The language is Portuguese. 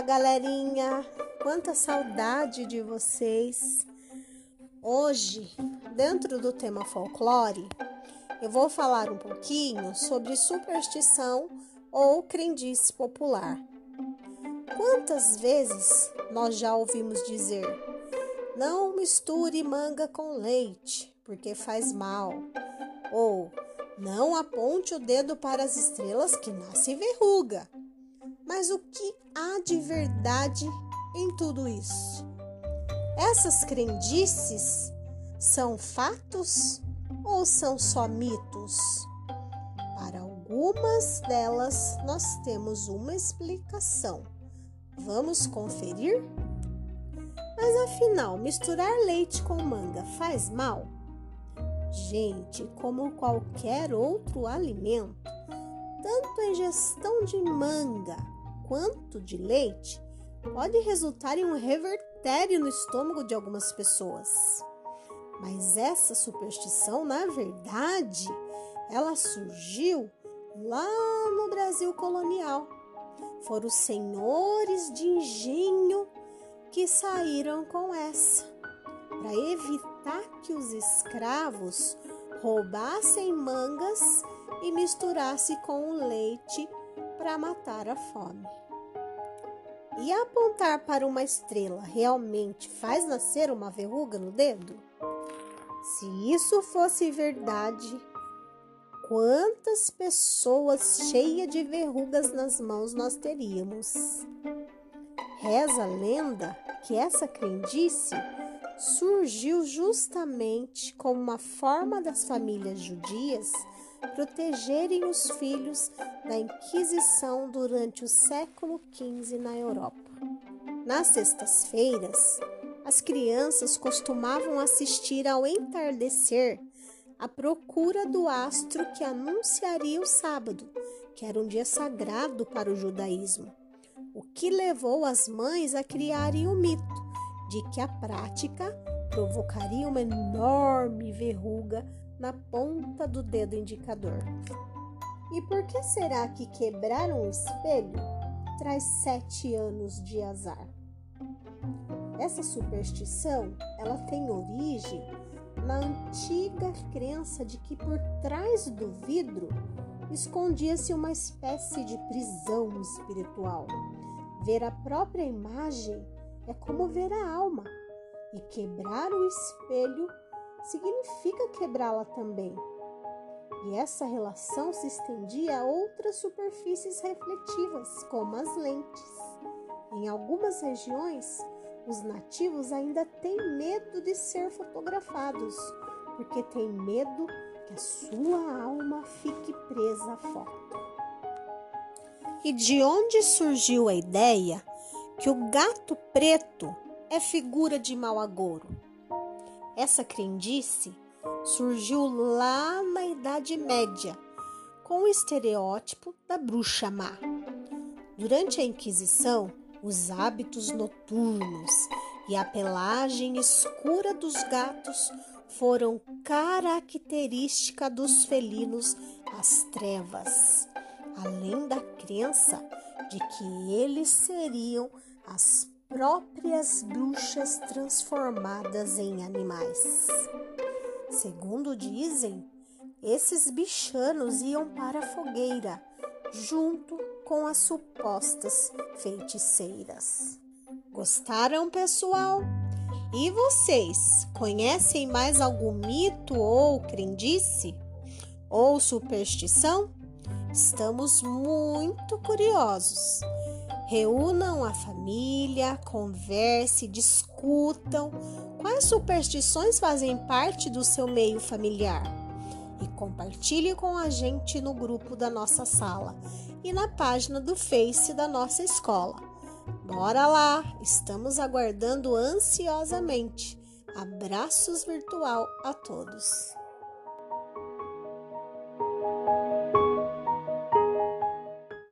Olá, galerinha! Quanta saudade de vocês! Hoje, dentro do tema folclore, eu vou falar um pouquinho sobre superstição ou crendice popular. Quantas vezes nós já ouvimos dizer: não misture manga com leite, porque faz mal, ou não aponte o dedo para as estrelas que nasce verruga. Mas o que há de verdade em tudo isso? Essas crendices são fatos ou são só mitos? Para algumas delas, nós temos uma explicação. Vamos conferir? Mas afinal, misturar leite com manga faz mal? Gente, como qualquer outro alimento, tanto a ingestão de manga quanto de leite pode resultar em um revertério no estômago de algumas pessoas. Mas essa superstição, na verdade, ela surgiu lá no Brasil colonial. Foram os senhores de engenho que saíram com essa, para evitar que os escravos roubassem mangas e misturassem com o leite para matar a fome. E apontar para uma estrela realmente faz nascer uma verruga no dedo? Se isso fosse verdade, quantas pessoas cheias de verrugas nas mãos nós teríamos? Reza a lenda que essa crendice surgiu justamente como uma forma das famílias judias protegerem os filhos da Inquisição durante o século XV na Europa. Nas sextas-feiras, as crianças costumavam assistir ao entardecer à procura do astro que anunciaria o sábado, que era um dia sagrado para o judaísmo, o que levou as mães a criarem o mito de que a prática provocaria uma enorme verruga na ponta do dedo indicador. E por que será que quebrar um espelho traz sete anos de azar? Essa superstição ela tem origem na antiga crença de que por trás do vidro escondia-se uma espécie de prisão espiritual. Ver a própria imagem é como ver a alma, e quebrar o espelho significa quebrá-la também. E essa relação se estendia a outras superfícies refletivas, como as lentes. Em algumas regiões, os nativos ainda têm medo de ser fotografados, porque têm medo que a sua alma fique presa à foto. E de onde surgiu a ideia que o gato preto é figura de mau agouro? Essa crendice surgiu lá na Idade Média, com o estereótipo da bruxa má. Durante a Inquisição, os hábitos noturnos e a pelagem escura dos gatos foram característica dos felinos às trevas, além da crença de que eles seriam as próprias bruxas transformadas em animais. Segundo dizem, esses bichanos iam para a fogueira junto com as supostas feiticeiras. Gostaram, pessoal? E vocês conhecem mais algum mito ou crendice? Ou superstição? Estamos muito curiosos. Reúnam a família, converse, discutam quais superstições fazem parte do seu meio familiar e compartilhe com a gente no grupo da nossa sala e na página do Face da nossa escola. Bora lá, estamos aguardando ansiosamente. Abraços virtual a todos.